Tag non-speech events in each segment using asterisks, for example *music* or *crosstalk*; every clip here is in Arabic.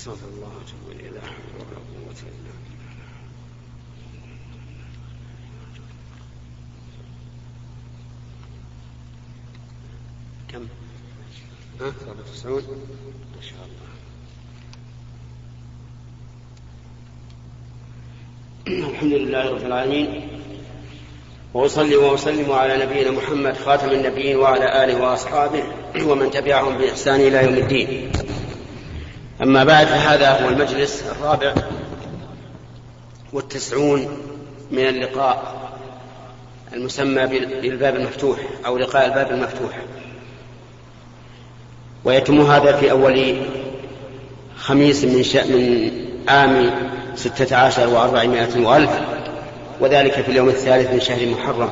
استغفر الله واتوب اليه لا حول ولا قوه الا كم؟ ها؟ 93 ما شاء الله. *clears throat* الحمد لله رب العالمين. وأصلي وأسلم على نبينا محمد خاتم النبيين وعلى آله وأصحابه ومن تبعهم بإحسان إلى يوم الدين. أما بعد فهذا هو المجلس الرابع والتسعون من اللقاء المسمى بالباب المفتوح أو لقاء الباب المفتوح. ويتم هذا في أول خميس من من عام ستة عشر وأربعمائة وألف. وذلك في اليوم الثالث من شهر محرم.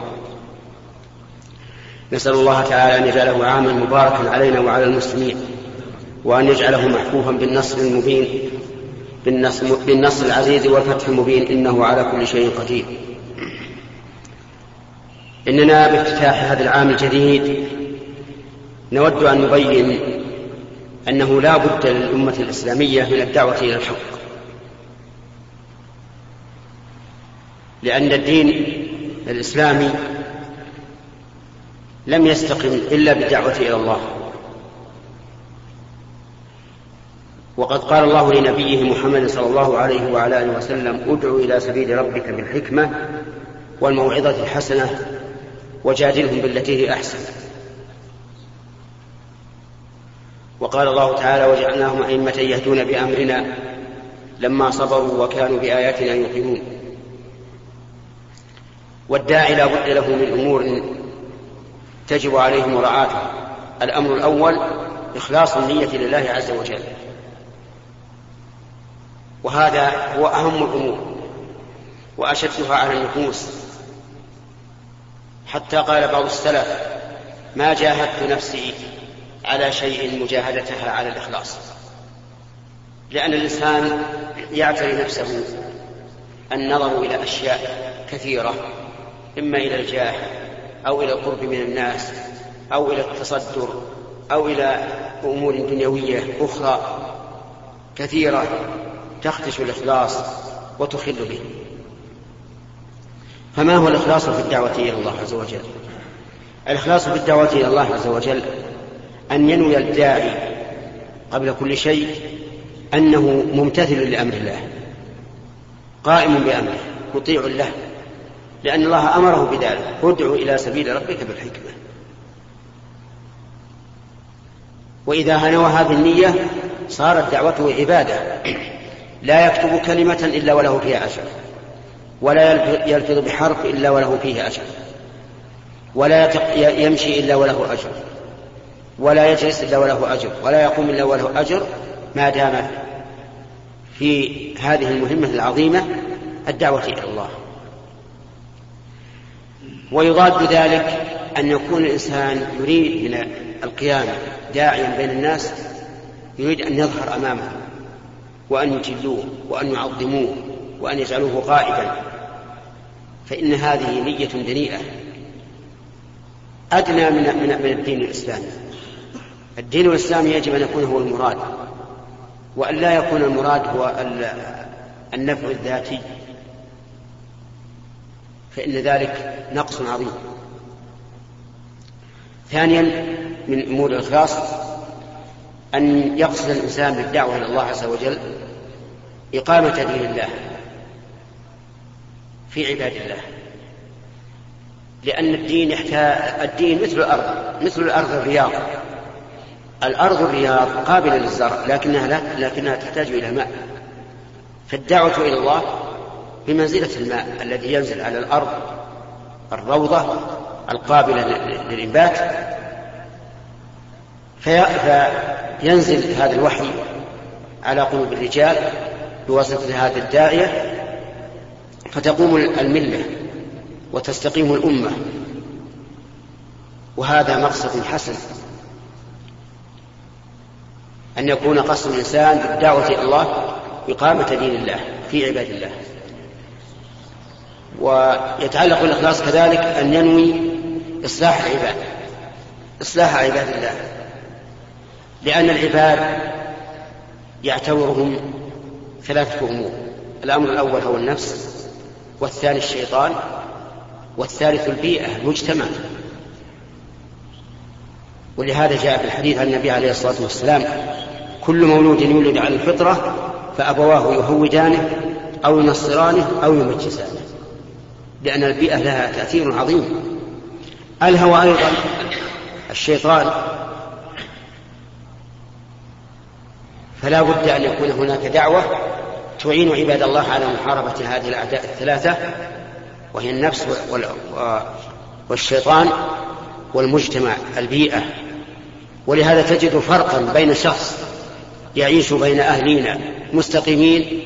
نسأل الله تعالى أن يجعله عاما مباركا علينا وعلى المسلمين وأن يجعله محفوفا بالنصر المبين بالنصر, العزيز والفتح المبين إنه على كل شيء قدير. إننا بافتتاح هذا العام الجديد نود أن نبين أنه لا بد للأمة الإسلامية من الدعوة إلى الحق. لأن الدين الإسلامي لم يستقم إلا بالدعوة إلى الله. وقد قال الله لنبيه محمد صلى الله عليه وعلى آله وسلم ادع إلى سبيل ربك بالحكمة والموعظة الحسنة وجادلهم بالتي هي أحسن. وقال الله تعالى وجعلناهم أئمة يهدون بأمرنا لما صبروا وكانوا بآياتنا يوقنون. والداعي لا بد له من أمور تجب عليه مراعاتها الأمر الأول إخلاص النية لله عز وجل. وهذا هو أهم الأمور وأشدها على النفوس. حتى قال بعض السلف ما جاهدت نفسي على شيء مجاهدتها على الإخلاص. لأن الإنسان يعتري نفسه النظر إلى أشياء كثيرة إما إلى الجاه أو إلى القرب من الناس أو إلى التصدر أو إلى أمور دنيوية أخرى كثيرة تخدش الإخلاص وتخل به. فما هو الإخلاص في الدعوة إلى الله عز وجل؟ الإخلاص في الدعوة إلى الله عز وجل أن ينوي الداعي قبل كل شيء أنه ممتثل لأمر الله قائم بأمره مطيع له. لأن الله أمره بذلك. ادع إلى سبيل ربك بالحكمة. وإذا نوى هذه النية صارت دعوته عبادة. لا يكتب كلمة إلا وله فيها أجر. ولا يلفظ بحرف إلا وله فيه أجر. ولا يمشي إلا وله أجر. ولا يجلس إلا وله أجر. ولا يقوم إلا وله أجر. ما دام في هذه المهمة العظيمة الدعوة إلى الله. ويضاد ذلك أن يكون الإنسان يريد من القيام داعيا بين الناس يريد أن يظهر أمامهم وأن يجلوه وأن يعظموه وأن يجعلوه قائدا فإن هذه نية دنيئة. أدنى من من من الدين الإسلامي. الدين الإسلامي يجب أن يكون هو المراد وأن لا يكون المراد هو النفع الذاتي فإن ذلك نقص عظيم. ثانيا من أمور الإخلاص أن يقصد الإنسان بالدعوة إلى الله عز وجل إقامة دين الله في عباد الله. لأن الدين يحتاج الدين مثل الأرض مثل الأرض الرياض. الأرض الرياض قابلة للزرع لكنها لا لكنها تحتاج إلى ماء. فالدعوة إلى الله بمنزلة الماء الذي ينزل على الأرض الروضة القابلة للإنبات. فينزل هذا الوحي على قلوب الرجال بواسطة هذا الداعية. فتقوم الملة وتستقيم الأمة. وهذا مقصد حسن. أن يكون قصد الإنسان بالدعوة إلى الله إقامة دين الله في عباد الله. ويتعلق بالإخلاص كذلك أن ينوي إصلاح العباد إصلاح عباد الله لأن العباد يعتبرهم ثلاثة أمور الأمر الأول هو النفس والثاني الشيطان والثالث البيئة المجتمع. ولهذا جاء في الحديث عن النبي عليه الصلاة والسلام كل مولود يولد على الفطرة فأبواه يهودانه أو ينصرانه أو يمجسانه. لأن البيئة لها تأثير عظيم. الهوى أيضا. الشيطان. فلا بد أن يكون هناك دعوة تعين عباد الله على محاربة هذه الأعداء الثلاثة وهي النفس والشيطان والمجتمع البيئة. ولهذا تجد فرقا بين شخص يعيش بين أهلنا مستقيمين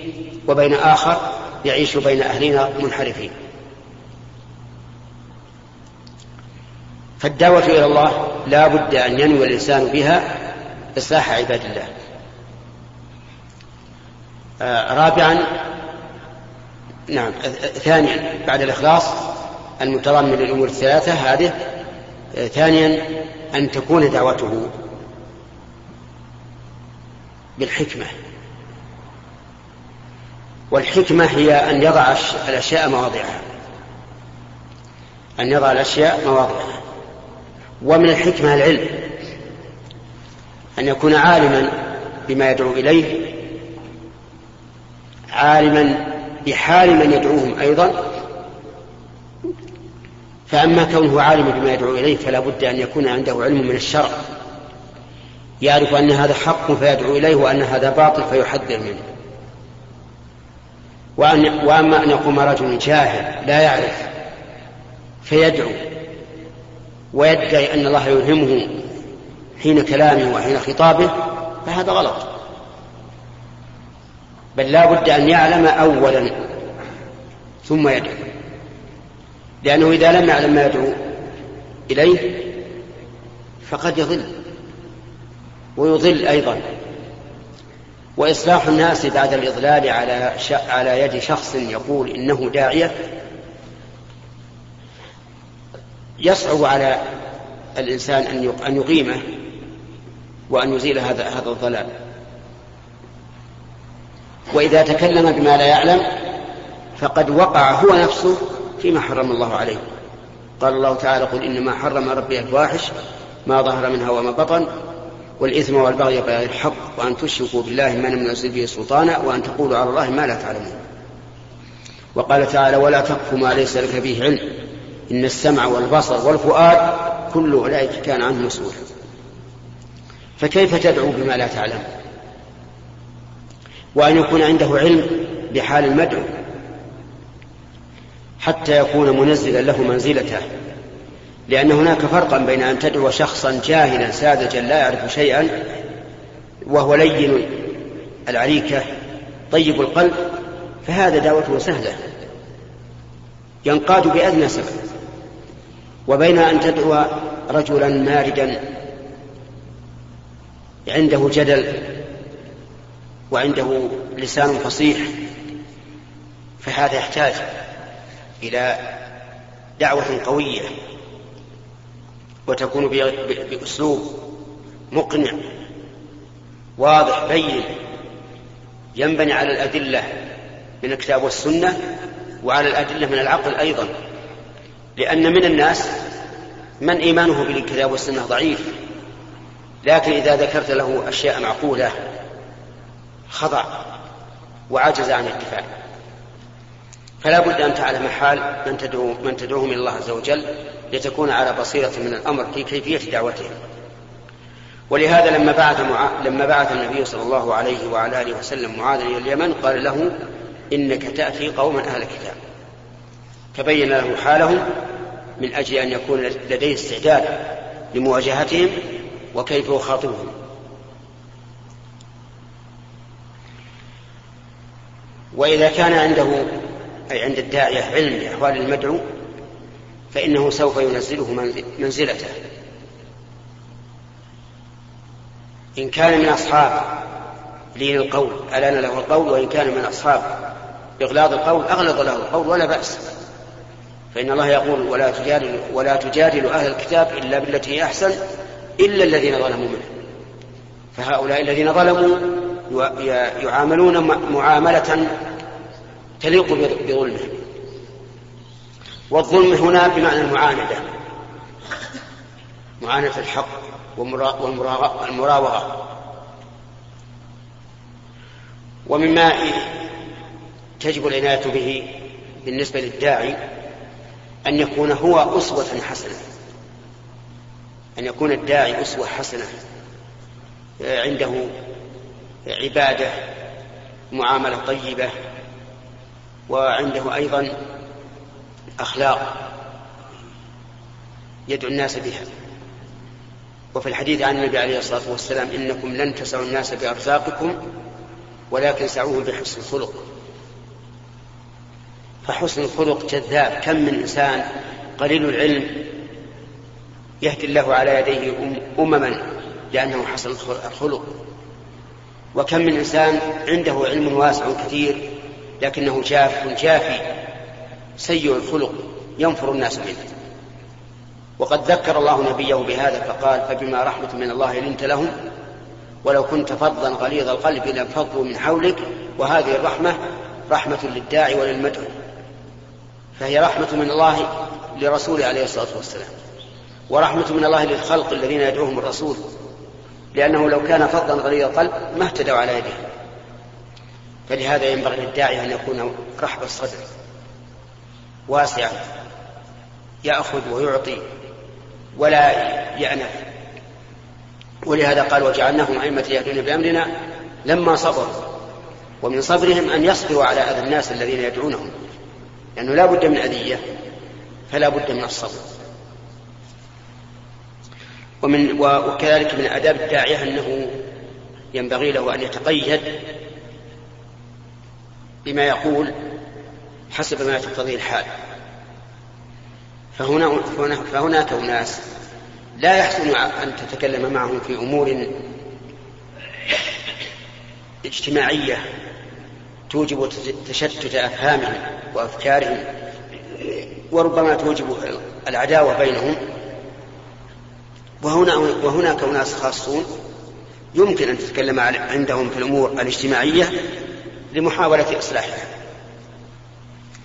وبين آخر يعيش بين أهلنا منحرفين. فالدعوة إلى الله لا بد أن ينوي الإنسان بها إصلاح عباد الله. آه رابعا نعم ثانيا بعد الإخلاص المتضمن للأمور الثلاثة هذه آه ثانيا أن تكون دعوته بالحكمة. والحكمة هي أن يضع الأشياء مواضعها. أن يضع الأشياء مواضعها. ومن الحكمة العلم. أن يكون عالما بما يدعو إليه عالما بحال من يدعوهم أيضا. فأما كونه عالما بما يدعو إليه فلا بد أن يكون عنده علم من الشرع. يعرف أن هذا حق فيدعو إليه وأن هذا باطل فيحذر منه. وأن وأما أن يقوم رجل جاهل لا يعرف فيدعو. ويدعي أن الله يلهمه حين كلامه وحين خطابه فهذا غلط. بل لا بد أن يعلم أولا ثم يدعو. لأنه إذا لم يعلم ما يدعو إليه فقد يضل. ويضل أيضا. وإصلاح الناس بعد الإضلال على على يد شخص يقول إنه داعية يصعب على الإنسان أن يقيمه وأن يزيل هذا هذا الضلال. وإذا تكلم بما لا يعلم فقد وقع هو نفسه فيما حرم الله عليه. قال الله تعالى قل إنما حرم ربي الفواحش ما ظهر منها وما بطن والإثم والبغي بغير الحق وأن تشركوا بالله ما لم ينزل به سلطانا وأن تقولوا على الله ما لا تعلمون. وقال تعالى ولا تقف ما ليس لك به علم. إن السمع والبصر والفؤاد كل أولئك كان عنه مسؤولا فكيف تدعو بما لا تعلم؟ وأن يكون عنده علم بحال المدعو حتى يكون منزلا له منزلته لأن هناك فرقا بين أن تدعو شخصا جاهلا ساذجا لا يعرف شيئا وهو لين العريكة طيب القلب فهذا دعوته سهلة. ينقاد بأدنى سبب. وبين أن تدعو رجلا ماردا عنده جدل وعنده لسان فصيح فهذا يحتاج إلى دعوة قوية وتكون بأسلوب مقنع واضح بين. ينبني على الأدلة من الكتاب والسنة وعلى الأدلة من العقل أيضا. لأن من الناس من إيمانه بالكتاب والسنة ضعيف لكن إذا ذكرت له أشياء معقولة خضع وعجز عن الدفاع فلا بد أن تعلم حال من تدعو من تدعوهم إلى الله عز وجل لتكون على بصيرة من الأمر في كيفية دعوتهم. ولهذا لما بعث مع... لما بعث النبي صلى الله عليه وعلى آله وسلم معاذا إلى اليمن قال له إنك تأتي قوما أهل كتاب. تبين له حالهم من أجل أن يكون لديه استعداد لمواجهتهم وكيف يخاطبهم. وإذا كان عنده أي عند الداعية علم بأحوال المدعو فإنه سوف ينزله منزلته. إن كان من أصحاب لين القول ألان له القول وإن كان من أصحاب إغلاظ القول أغلظ له القول ولا بأس. فإن الله يقول ولا تجادل ولا تجادل أهل الكتاب إلا بالتي هي أحسن إلا الذين ظلموا منهم فهؤلاء الذين ظلموا يعاملون معاملة تليق بظلمهم. والظلم هنا بمعنى المعاندة. معاندة الحق والمراوغة ومما تجب العناية به بالنسبة للداعي أن يكون هو أسوة حسنة. أن يكون الداعي أسوة حسنة. عنده عبادة معاملة طيبة وعنده أيضا أخلاق يدعو الناس بها. وفي الحديث عن النبي عليه الصلاة والسلام إنكم لن تسعوا الناس بأرزاقكم ولكن سعوه بحسن الخلق. فحسن الخلق جذاب كم من إنسان قليل العلم يهدي الله على يديه أمما لأنه حسن الخلق. وكم من إنسان عنده علم واسع كثير لكنه جاف جافي. سيء الخلق ينفر الناس منه. وقد ذكر الله نبيه بهذا فقال فبما رحمة من الله لنت لهم ولو كنت فظا غليظ القلب لانفضوا من حولك وهذه الرحمة رحمة للداعي وللمدعو. فهي رحمة من الله لرسوله عليه الصلاة والسلام. ورحمة من الله للخلق الذين يدعوهم الرسول. لأنه لو كان فظا غليظ القلب ما اهتدوا على يده. فلهذا ينبغي للداعي أن يكون رحب الصدر. واسعا. يأخذ ويعطي. ولا يأنف. ولهذا قال وجعلناهم أئمة يهدون بأمرنا لما صبروا. ومن صبرهم أن يصبروا على أذى الناس الذين يدعونهم. لأنه لا بد من أذية فلا بد من الصبر. ومن وكذلك من آداب الداعية أنه ينبغي له أن يتقيد بما يقول حسب ما تقتضيه الحال. فهنا فهناك أناس لا يحسن أن تتكلم معهم في أمور اجتماعية توجب تشتت أفهامهم وأفكارهم وربما توجب العداوة بينهم. وهنا وهناك أناس خاصون يمكن أن تتكلم عندهم في الأمور الاجتماعية لمحاولة إصلاحها.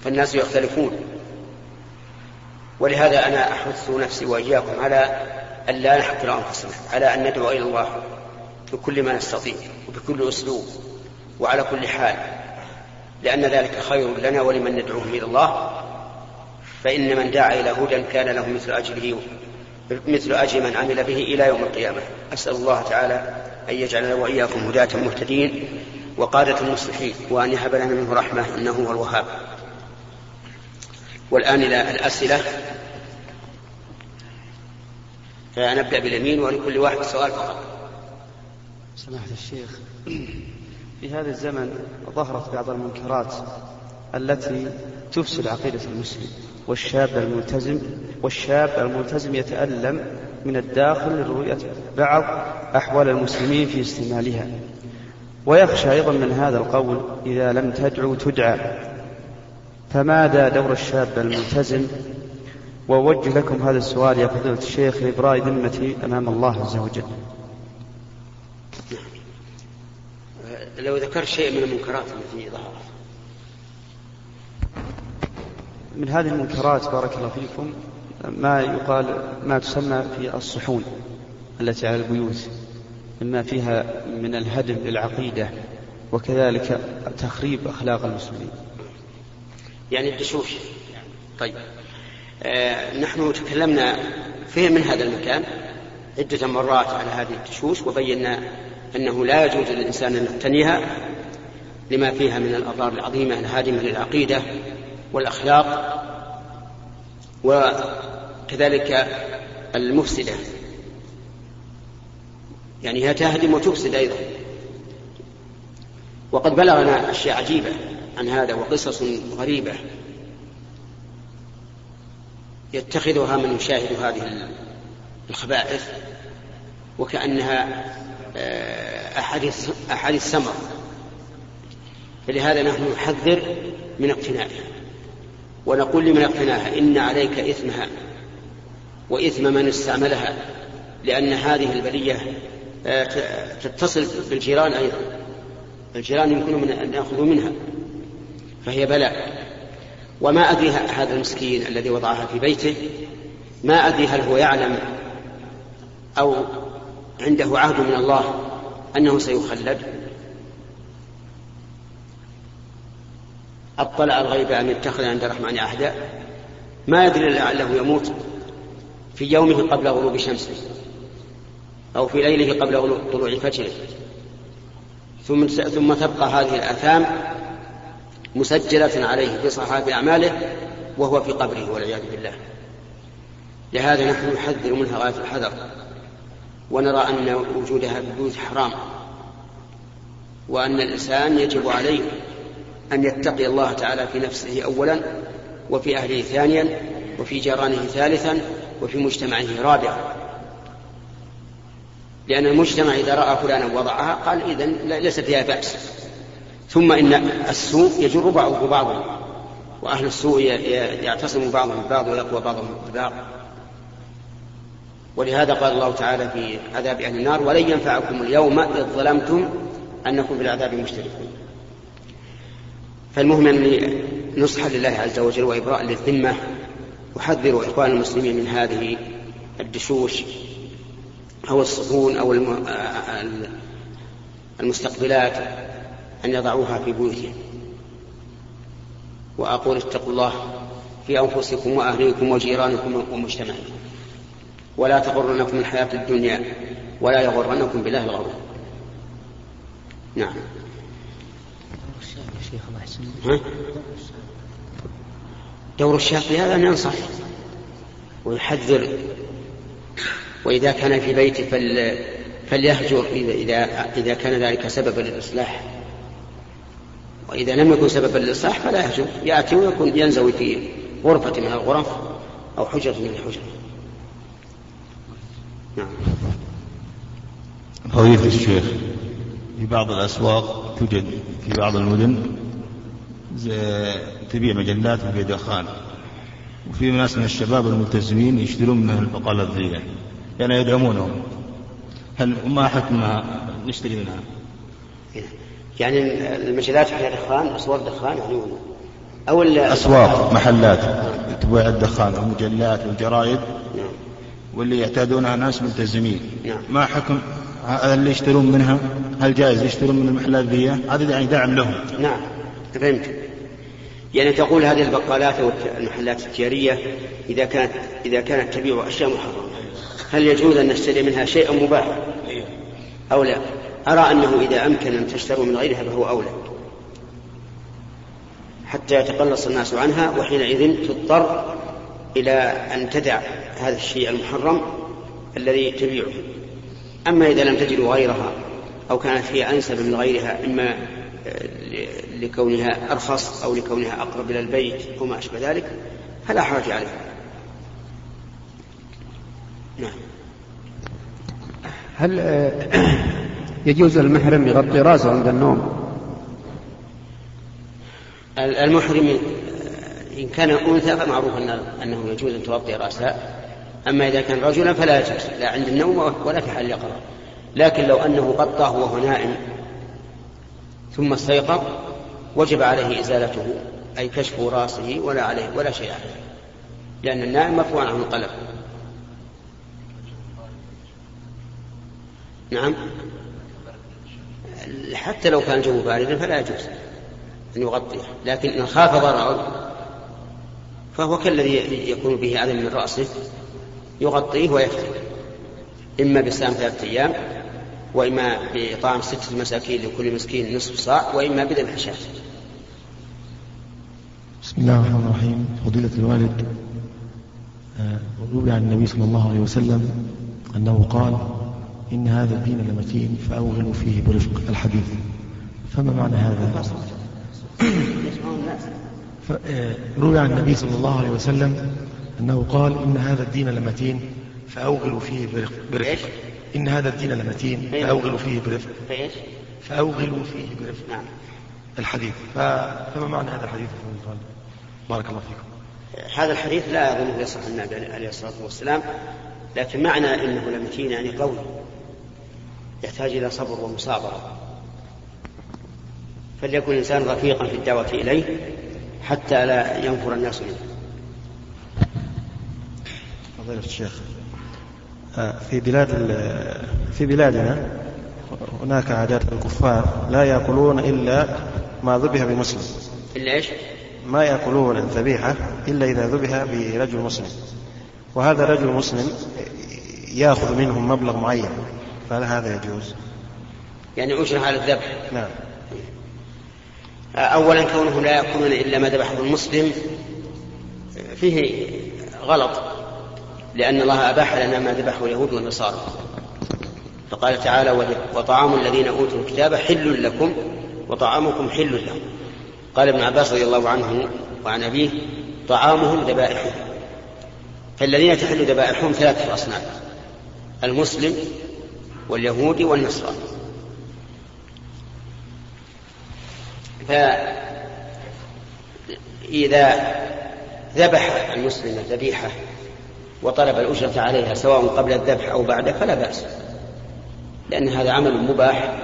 فالناس يختلفون. ولهذا أنا أحث نفسي وإياكم على أن لا نحقر أنفسنا على أن ندعو إلى الله بكل ما نستطيع وبكل أسلوب وعلى كل حال. لأن ذلك خير لنا ولمن ندعوهم إلى الله. فإن من دعا إلى هدى كان له مثل أجره مثل أجر من عمل به إلى يوم القيامة. أسأل الله تعالى أن يجعلنا وإياكم هداة مهتدين وقادة مصلحين وأن يهب لنا منه رحمة إنه هو الوهاب. والآن إلى الأسئلة. فنبدأ باليمين ولكل واحد سؤال فقط. سماحة الشيخ. في هذا الزمن ظهرت بعض المنكرات التي تفسد عقيدة المسلم والشاب الملتزم والشاب الملتزم يتألم من الداخل لرؤية بعض أحوال المسلمين في استعمالها. ويخشى أيضا من هذا القول إذا لم تدعو تدعى. فماذا دور الشاب الملتزم؟ وأوجه لكم هذا السؤال يا فضيلة الشيخ لإبراء ذمتي أمام الله عز وجل. لو ذكرت شيء من المنكرات التي ظهرت. من هذه المنكرات بارك الله فيكم ما يقال ما تسمى في الصحون التي على البيوت مما فيها من الهدم للعقيدة وكذلك تخريب أخلاق المسلمين. يعني الدشوش طيب. آه نحن تكلمنا فيه من هذا المكان عدة مرات على هذه الدشوش وبينا أنه لا يجوز للإنسان أن يقتنيها لما فيها من الأضرار العظيمة الهادمة للعقيدة والأخلاق وكذلك المفسدة. يعني هي تهدم وتفسد أيضا. وقد بلغنا أشياء عجيبة عن هذا وقصص غريبة يتخذها من يشاهد هذه الخبائث وكأنها آه، أحاديث أحاديث سمر. فلهذا نحن نحذر من اقتنائها. ونقول لمن اقتناها إن عليك إثمها وإثم من استعملها لأن هذه البلية آه، تتصل بالجيران أيضا. الجيران يمكن من أن يأخذوا منها فهي بلاء. وما أدري هذا المسكين الذي وضعها في بيته ما أدري هل هو يعلم أو عنده عهد من الله أنه سيخلد. اطلع الغيب أن يتخذ عند الرحمن عهدا. ما يدري لعله يموت في يومه قبل غروب شمسه أو في ليله قبل طلوع فجره. ثم ثم تبقى هذه الآثام مسجلة عليه في صحائف أعماله وهو في قبره والعياذ بالله. لهذا نحن نحذر منها غاية الحذر ونرى أن وجودها في البيوت حرام وأن الإنسان يجب عليه أن يتقي الله تعالى في نفسه أولا وفي أهله ثانيا وفي جيرانه ثالثا وفي مجتمعه رابعا. لأن المجتمع إذا رأى فلانا وضعها قال إذا ليس فيها بأس. ثم إن السوء يجر بعضه بعضا وأهل السوء يعتصم بعضهم ببعض ويقوى بعضهم ببعض. ولهذا قال الله تعالى في عذاب أهل النار ولن ينفعكم اليوم إذ ظلمتم أنكم في العذاب مشتركون. فالمهم أني نصحا لله عز وجل وإبراء للذمة. أحذر إخوان المسلمين من هذه الدشوش أو الصفون أو المستقبلات أن يضعوها في بيوتهم. وأقول اتقوا الله في أنفسكم وأهليكم وجيرانكم ومجتمعكم. ولا تغرنكم الحياة الدنيا ولا يغرنكم بالله الغرور. نعم. دور الشاب هذا أن ينصح ويحذر. وإذا كان في بيته فل... فليهجر إذا إذا كان ذلك سببا للإصلاح. وإذا لم يكن سببا للإصلاح فلا يهجر. يأتي ويكون ينزوي في غرفة من الغرف أو حجرة من الحجر. نعم فضيلة الشيخ في بعض الأسواق توجد في بعض المدن تبيع مجلات في دخان وفي ناس من الشباب الملتزمين يشترون منها البقالات ذي يعني يدعمونهم هل ما حكمها نشتري منها؟ يعني المجلات فيها دخان أسواق دخان يعني أو أسواق محلات تبيع الدخان والمجلات والجرائد نعم. واللي يعتادونها ناس ملتزمين. نعم. ما حكم؟ اللي يشترون منها؟ هل جائز يشترون من المحلات ذي هذا يعني دعم لهم. نعم. فهمت. يعني تقول هذه البقالات أو المحلات التجارية إذا كانت إذا كانت تبيع أشياء محرمة هل يجوز أن نشتري منها شيئا مباحا؟ أو لا؟ أرى أنه إذا أمكن أن تشتروا من غيرها فهو أولى. حتى يتقلص الناس عنها وحينئذ تضطر إلى أن تدع هذا الشيء المحرم الذي تبيعه. أما إذا لم تجدوا غيرها أو كانت هي أنسب من غيرها إما لكونها أرخص أو لكونها أقرب إلى البيت أو ما أشبه ذلك فلا حرج عليها. نعم. هل يجوز المحرم يغطي راسه عند النوم؟ المحرم إن كان أنثى فمعروف أنه يجوز أن تغطي رأسها. أما إذا كان رجلا فلا يجوز لا عند النوم ولا في حال اليقظة. لكن لو أنه غطاه وهو نائم ثم استيقظ وجب عليه إزالته أي كشف رأسه ولا عليه ولا شيء عليه. لأن النائم مرفوع عنه القلم. نعم. حتى لو كان الجو باردا فلا يجوز أن يغطيه. لكن إن خاف ضرره فهو كالذي يكون به أذى من رأسه يغطيه ويكفي إما بصيام ثلاثة أيام وإما بإطعام ستة مساكين لكل مسكين نصف صاع وإما بذبح شاة بسم الله الرحمن الرحيم. فضيلة الوالد آه، روي عن النبي صلى الله عليه وسلم أنه قال إن هذا الدين لمتين فأوغلوا فيه برفق الحديث. فما معنى هذا؟ روي عن النبي صلى الله عليه وسلم أنه قال إن هذا الدين لمتين فأوغلوا فيه برفق إن هذا الدين لمتين فأوغلوا فيه برفق فأوغلوا فيه برفق نعم. الحديث. فما معنى هذا الحديث؟ بارك الله فيكم. هذا الحديث لا أظنه يصح النبي عليه الصلاة والسلام لكن معنى أنه لمتين يعني قوي يحتاج إلى صبر ومصابرة. فليكن الإنسان رفيقا في الدعوة إليه حتى لا ينفر الناس منه. فضيلة الشيخ آه، في بلاد في بلادنا هناك عادات الكفار لا يأكلون إلا ما ذبح بمسلم. إلا إيش؟ ما يأكلون الذبيحة إلا إذا ذبح برجل مسلم. وهذا رجل مسلم يأخذ منهم مبلغ معين فهل هذا يجوز؟ يعني أجر على الذبح؟ نعم. أولا كونه لا يأكلون إلا ما ذبحه المسلم فيه غلط لأن الله أباح لنا ما ذبحه اليهود والنصارى. فقال تعالى وطعام الذين أوتوا الكتاب حل لكم وطعامكم حل لهم. قال ابن عباس رضي الله عنه وعن أبيه طعامهم ذبائحهم. فالذين تحل ذبائحهم ثلاثة أصناف المسلم واليهودي والنصراني فإذا ذبح المسلم الذبيحة وطلب الأجرة عليها سواء قبل الذبح أو بعده فلا بأس لأن هذا عمل مباح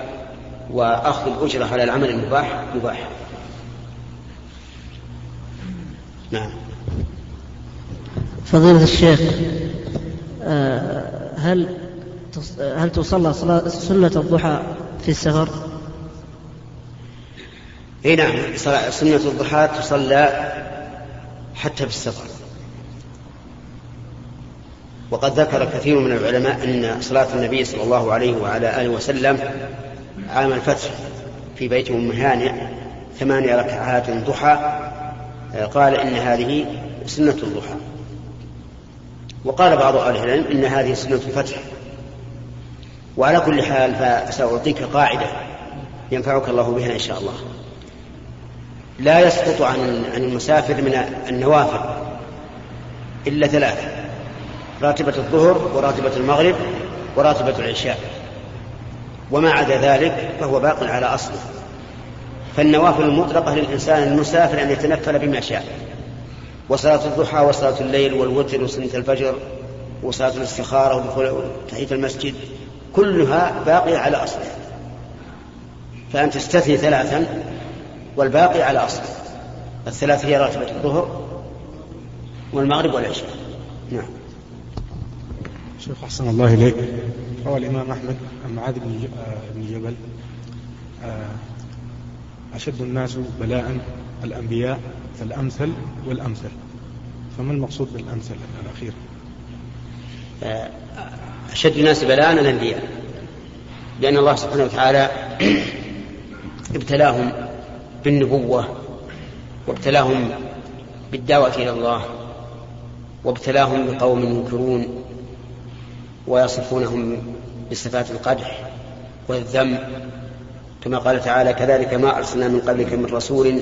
وأخذ الأجرة على العمل المباح مباح نعم فضيلة الشيخ آه، هل هل تصلى سنة الضحى في السفر؟ اي نعم سنة الضحى تصلى حتى في السفر. وقد ذكر كثير من العلماء أن صلاة النبي صلى الله عليه وعلى آله وسلم عام الفتح في بيت أم هانئ ثماني ركعات ضحى. قال إن هذه سنة الضحى. وقال بعض أهل العلم إن هذه سنة الفتح. وعلى كل حال فسأعطيك قاعدة ينفعك الله بها إن شاء الله. لا يسقط عن عن المسافر من النوافل إلا ثلاثة راتبة الظهر وراتبة المغرب وراتبة العشاء. وما عدا ذلك فهو باق على أصله. فالنوافل المطلقة للإنسان المسافر أن يتنفل بما شاء. وصلاة الضحى وصلاة الليل والوتر وسنة الفجر وصلاة الاستخارة وتحية المسجد كلها باقية على أصلها. فأنت تستثني ثلاثا والباقي على أصله الثلاث هي راتبة الظهر والمغرب والعشاء. نعم. شيخ أحسن الله إليك. روى الإمام أحمد عن معاذ بن جبل آه، أشد الناس بلاء الأنبياء فالأمثل والأمثل. فما المقصود بالأمثل الأخير؟ آه، أشد الناس بلاء الأنبياء. لأن الله سبحانه وتعالى *clears throat* ابتلاهم بالنبوة وابتلاهم بالدعوة إلى الله وابتلاهم بقوم ينكرون ويصفونهم بصفات القدح والذم كما قال تعالى كذلك ما أرسلنا من قبلك من رسول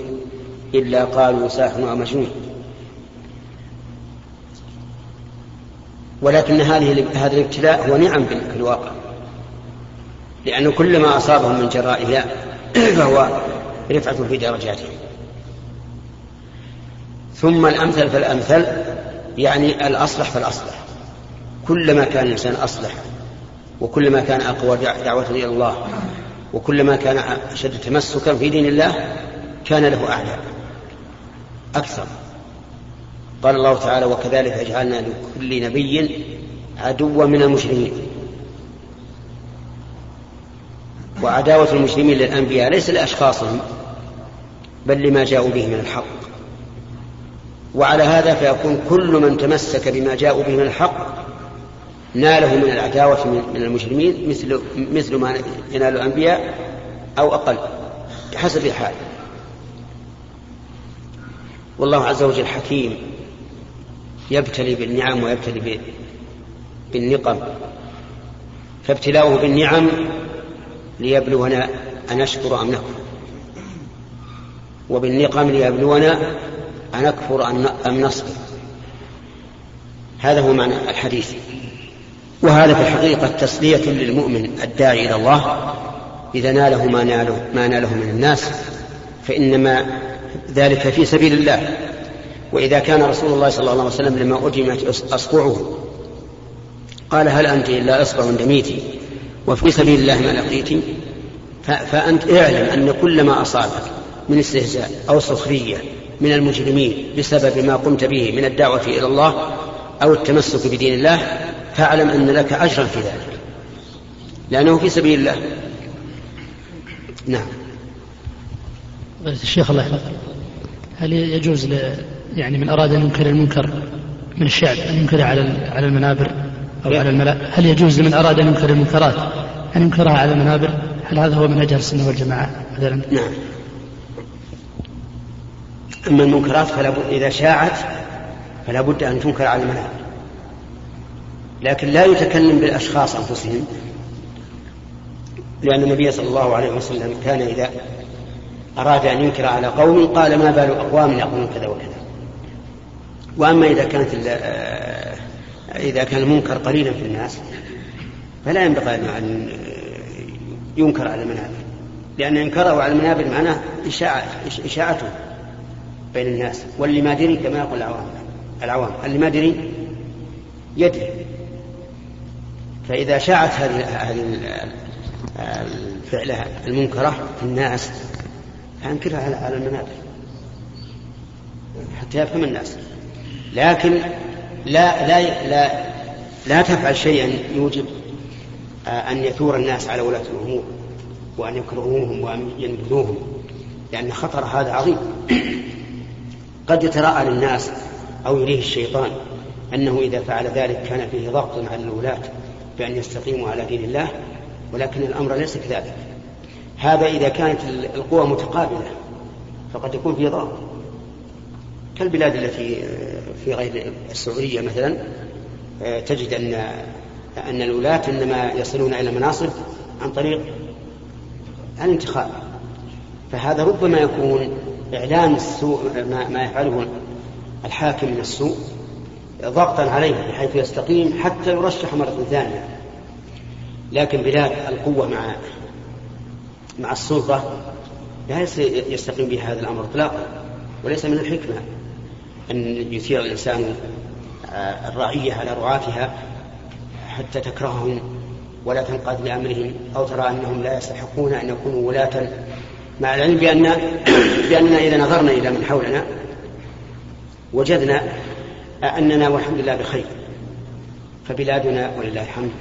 إلا قالوا ساحر أو ولكن هذه هذا الابتلاء هو نعم في الواقع لأن كل ما أصابهم من جرائها فهو رفعة في درجاتهم ثم الأمثل فالأمثل يعني الأصلح فالأصلح. كلما كان الإنسان أصلح وكلما كان أقوى دعوة إلى الله وكلما كان أشد تمسكا في دين الله كان له أعداء أكثر. قال الله تعالى وكذلك جعلنا لكل نبي عدوا من المجرمين وعداوة المسلمين للأنبياء ليس لأشخاصهم بل لما جاءوا به من الحق. وعلى هذا فيكون كل من تمسك بما جاءوا به من الحق ناله من العداوة من المجرمين مثل مثل ما ينال الأنبياء أو أقل بحسب الحال. والله عز وجل حكيم يبتلي بالنعم ويبتلي بالنقم فابتلاؤه بالنعم ليبلونا أنشكر أم نكفر. وبالنقم ليبلونا أنكفر أم نصبر هذا هو معنى الحديث. وهذا في الحقيقة تسلية للمؤمن الداعي إلى الله. إذا ناله ما ناله, ما ناله من الناس فإنما ذلك في سبيل الله. وإذا كان رسول الله صلى الله عليه وسلم لما أجمت أصبعه قال هل أنت إلا إصبع دميتي؟ وفي سبيل الله ما لقيت فأنت اعلم أن كل ما أصابك من استهزاء أو سخرية من المجرمين بسبب ما قمت به من الدعوة إلى الله أو التمسك بدين الله فاعلم أن لك أجرا في ذلك. لأنه في سبيل الله. نعم. الشيخ الله هل يجوز ل... يعني من أراد أن ينكر المنكر من الشعب أن ينكره على على المنابر؟ أو على الملأ. هل يجوز لمن أراد أن ينكر المنكرات أن ينكرها على المنابر؟ هل هذا هو منهج السنة والجماعة مثلا؟ نعم. أما المنكرات فلا إذا شاعت فلا بد أن تنكر على المنابر. لكن لا يتكلم بالأشخاص أنفسهم لأن النبي صلى الله عليه وسلم كان إذا أراد أن ينكر على قوم قال ما بال أقوام يقولون كذا وكذا. وأما إذا كانت إذا كان المنكر قليلا في الناس فلا ينبغي أن ينكر على المنابر. لأن إنكاره على المنابر معناه إشاعة إشاعته بين الناس. واللي ما دري كما يقول العوام. العوام. اللي ما دري يدري. فإذا شاعت هذه الفعلة المنكرة في الناس فأنكرها على المنابر. حتى يفهم الناس. لكن لا لا لا لا تفعل شيئا يوجب أن يثور الناس على ولاة الأمور وأن يكرهوهم وأن ينبذوهم لأن خطر هذا عظيم. قد يتراءى للناس أو يريه الشيطان أنه إذا فعل ذلك كان فيه ضغط على الولاة بأن يستقيموا على دين الله ولكن الأمر ليس كذلك. هذا إذا كانت القوى متقابلة فقد يكون في ضغط. كالبلاد التي في غير السعودية مثلا تجد أن أن الولاة إنما يصلون إلى المناصب عن طريق الانتخاب. فهذا ربما يكون إعلان السوء ما يفعله الحاكم من السوء ضغطا عليه بحيث يستقيم حتى يرشح مرة ثانية. لكن بلاد القوة مع مع السلطة لا يستقيم بها هذا الأمر إطلاقا وليس من الحكمة. أن يثير الإنسان آه، الرعية على رعاتها حتى تكرههم ولا تنقاد لأمرهم أو ترى أنهم لا يستحقون أن يكونوا ولاة. مع العلم بأن بأننا إذا نظرنا إلى من حولنا وجدنا أننا والحمد لله بخير فبلادنا ولله الحمد.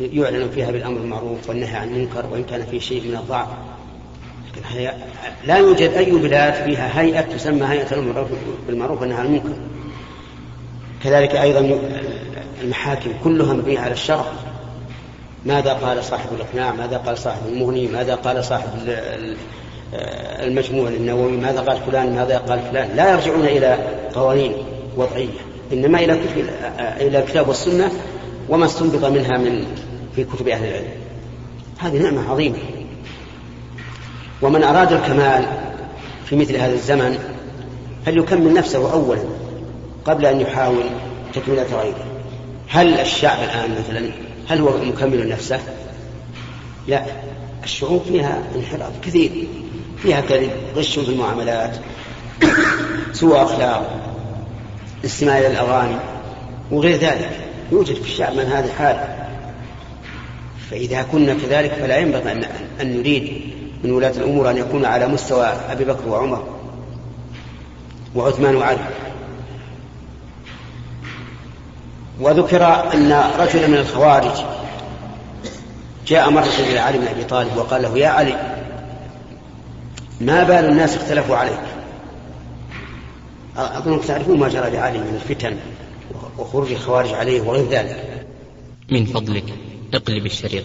يعلن فيها بالأمر المعروف والنهي عن المنكر وإن كان في شيء من الضعف. لا يوجد أي بلاد فيها هيئة تسمى هيئة الأمر بالمعروف عن المنكر. كذلك أيضا المحاكم كلها مبنية على الشرع. ماذا قال صاحب الإقناع؟ ماذا قال صاحب المغني؟ ماذا قال صاحب المجموع النووي؟ ماذا قال فلان؟ ماذا قال فلان؟ لا يرجعون إلى قوانين وضعية إنما إلى كتب إلى الكتاب والسنة وما استنبط منها من في كتب أهل العلم. هذه نعمة عظيمة. ومن أراد الكمال في مثل هذا الزمن فليكمل نفسه أولا قبل أن يحاول تكملة غيره. هل الشعب الآن مثلا هل هو مكمل نفسه؟ لا. الشعوب فيها انحراف كثير. فيها كذب غش في المعاملات سوء أخلاق الاستماع إلى الأغاني وغير ذلك. يوجد في الشعب من هذا الحال فإذا كنا كذلك فلا ينبغي أن, أن نريد من ولاة الأمور أن يكون على مستوى أبي بكر وعمر وعثمان وعلي. وذكر أن رجلا من الخوارج جاء مرة إلى علي بن أبي طالب وقال له يا علي ما بال الناس اختلفوا عليك؟ أظنكم تعرفون ما جرى لعلي من الفتن وخروج الخوارج عليه وغير ذلك. من فضلك اقلب الشريط.